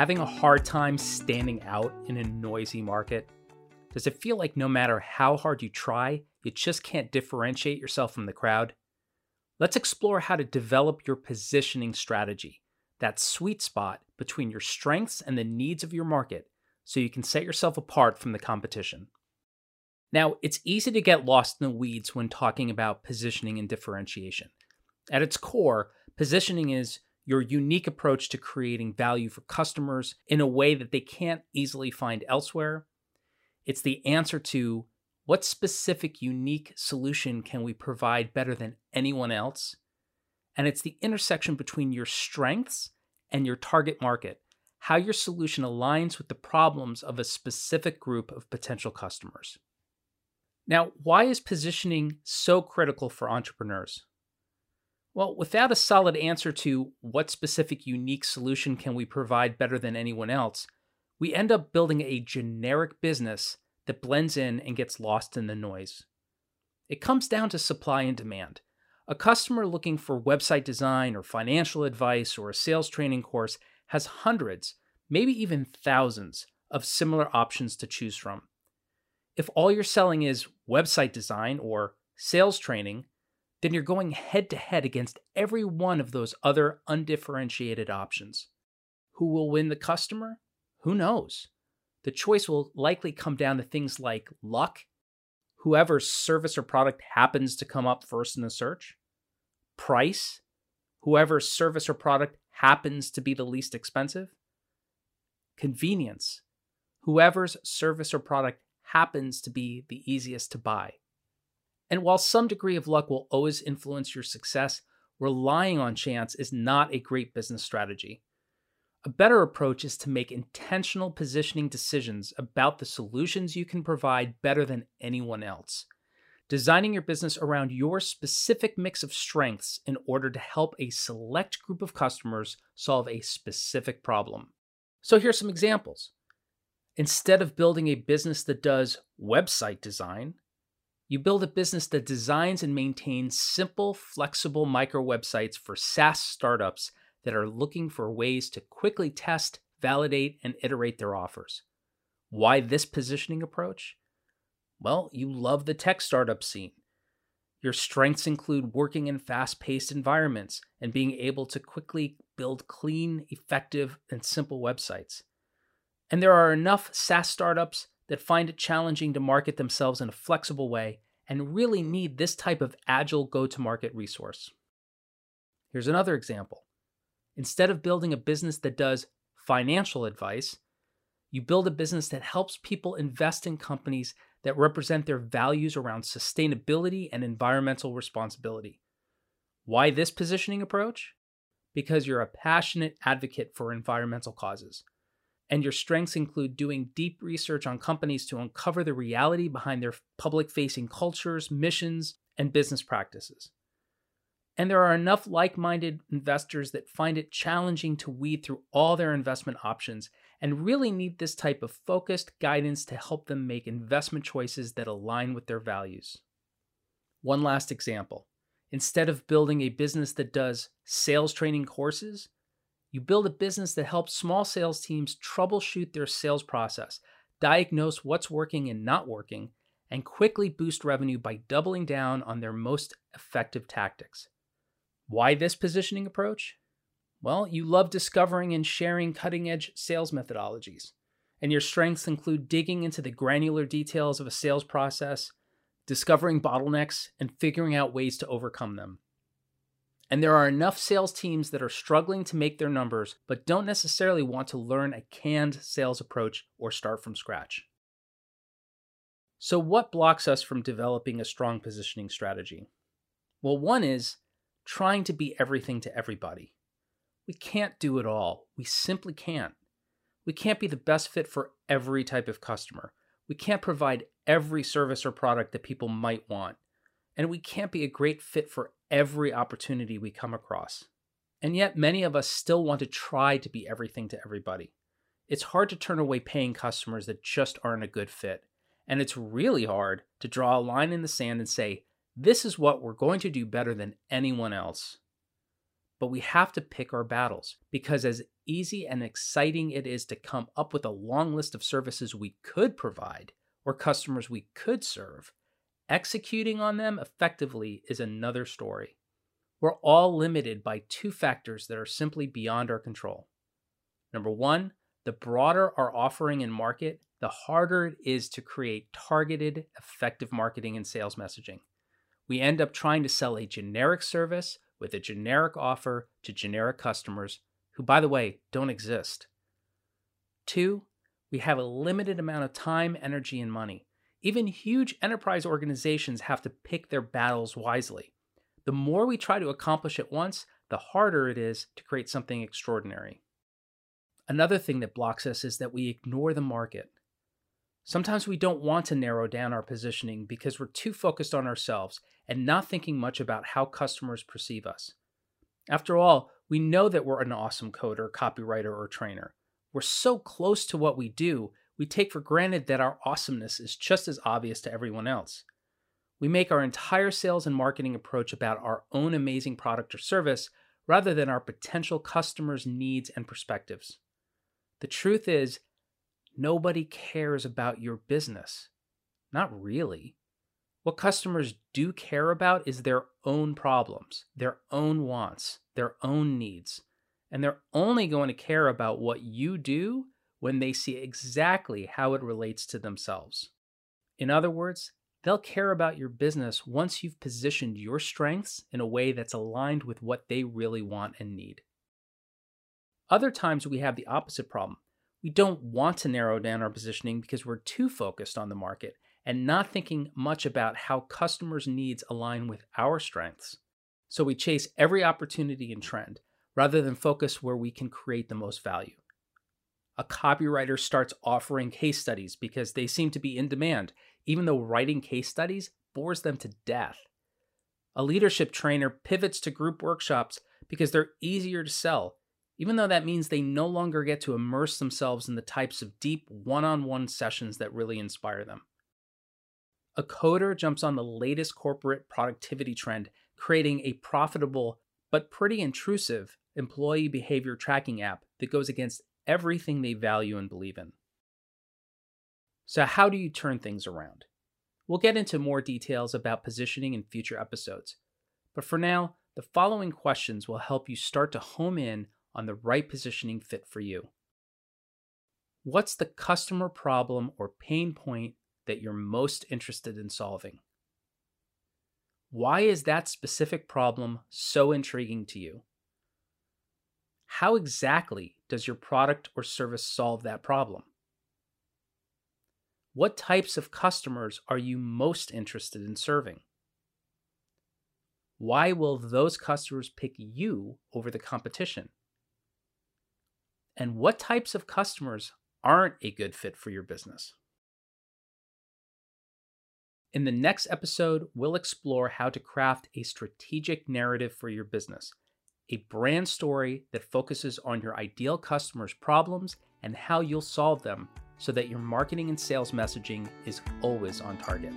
Having a hard time standing out in a noisy market? Does it feel like no matter how hard you try, you just can't differentiate yourself from the crowd? Let's explore how to develop your positioning strategy, that sweet spot between your strengths and the needs of your market, so you can set yourself apart from the competition. Now, it's easy to get lost in the weeds when talking about positioning and differentiation. At its core, positioning is your unique approach to creating value for customers in a way that they can't easily find elsewhere. It's the answer to what specific unique solution can we provide better than anyone else? And it's the intersection between your strengths and your target market, how your solution aligns with the problems of a specific group of potential customers. Now, why is positioning so critical for entrepreneurs? Well, without a solid answer to what specific unique solution can we provide better than anyone else, we end up building a generic business that blends in and gets lost in the noise. It comes down to supply and demand. A customer looking for website design or financial advice or a sales training course has hundreds, maybe even thousands, of similar options to choose from. If all you're selling is website design or sales training, then you're going head to head against every one of those other undifferentiated options. Who will win the customer? Who knows? The choice will likely come down to things like luck, whoever service or product happens to come up first in the search, price, whoever service or product happens to be the least expensive, convenience, whoever's service or product happens to be the easiest to buy. And while some degree of luck will always influence your success, relying on chance is not a great business strategy. A better approach is to make intentional positioning decisions about the solutions you can provide better than anyone else. Designing your business around your specific mix of strengths in order to help a select group of customers solve a specific problem. So, here's some examples. Instead of building a business that does website design, you build a business that designs and maintains simple, flexible micro websites for SaaS startups that are looking for ways to quickly test, validate, and iterate their offers. Why this positioning approach? Well, you love the tech startup scene. Your strengths include working in fast paced environments and being able to quickly build clean, effective, and simple websites. And there are enough SaaS startups that find it challenging to market themselves in a flexible way and really need this type of agile go to market resource. Here's another example. Instead of building a business that does financial advice, you build a business that helps people invest in companies that represent their values around sustainability and environmental responsibility. Why this positioning approach? Because you're a passionate advocate for environmental causes and your strengths include doing deep research on companies to uncover the reality behind their public facing cultures, missions, and business practices. And there are enough like minded investors that find it challenging to weed through all their investment options and really need this type of focused guidance to help them make investment choices that align with their values. One last example. Instead of building a business that does sales training courses, you build a business that helps small sales teams troubleshoot their sales process, diagnose what's working and not working, and quickly boost revenue by doubling down on their most effective tactics. Why this positioning approach? Well, you love discovering and sharing cutting edge sales methodologies, and your strengths include digging into the granular details of a sales process, discovering bottlenecks, and figuring out ways to overcome them. And there are enough sales teams that are struggling to make their numbers, but don't necessarily want to learn a canned sales approach or start from scratch. So, what blocks us from developing a strong positioning strategy? Well, one is trying to be everything to everybody. We can't do it all. We simply can't. We can't be the best fit for every type of customer. We can't provide every service or product that people might want. And we can't be a great fit for every opportunity we come across. And yet, many of us still want to try to be everything to everybody. It's hard to turn away paying customers that just aren't a good fit. And it's really hard to draw a line in the sand and say, this is what we're going to do better than anyone else. but we have to pick our battles because, as easy and exciting it is to come up with a long list of services we could provide or customers we could serve, executing on them effectively is another story. We're all limited by two factors that are simply beyond our control. Number one, the broader our offering and market, the harder it is to create targeted, effective marketing and sales messaging. We end up trying to sell a generic service with a generic offer to generic customers who, by the way, don't exist. Two, we have a limited amount of time, energy, and money. Even huge enterprise organizations have to pick their battles wisely. The more we try to accomplish at once, the harder it is to create something extraordinary. Another thing that blocks us is that we ignore the market. Sometimes we don't want to narrow down our positioning because we're too focused on ourselves and not thinking much about how customers perceive us. After all, we know that we're an awesome coder, copywriter, or trainer. We're so close to what we do, we take for granted that our awesomeness is just as obvious to everyone else. We make our entire sales and marketing approach about our own amazing product or service rather than our potential customers' needs and perspectives. The truth is, nobody cares about your business. Not really. What customers do care about is their own problems, their own wants, their own needs. And they're only going to care about what you do when they see exactly how it relates to themselves. In other words, they'll care about your business once you've positioned your strengths in a way that's aligned with what they really want and need. Other times we have the opposite problem. We don't want to narrow down our positioning because we're too focused on the market and not thinking much about how customers' needs align with our strengths. So we chase every opportunity and trend rather than focus where we can create the most value. A copywriter starts offering case studies because they seem to be in demand, even though writing case studies bores them to death. A leadership trainer pivots to group workshops because they're easier to sell, even though that means they no longer get to immerse themselves in the types of deep one on one sessions that really inspire them. A coder jumps on the latest corporate productivity trend, creating a profitable but pretty intrusive employee behavior tracking app that goes against everything they value and believe in. So, how do you turn things around? We'll get into more details about positioning in future episodes. But for now, the following questions will help you start to home in on the right positioning fit for you. What's the customer problem or pain point that you're most interested in solving? Why is that specific problem so intriguing to you? How exactly does your product or service solve that problem? What types of customers are you most interested in serving? Why will those customers pick you over the competition? And what types of customers aren't a good fit for your business? In the next episode, we'll explore how to craft a strategic narrative for your business, a brand story that focuses on your ideal customers' problems and how you'll solve them so that your marketing and sales messaging is always on target.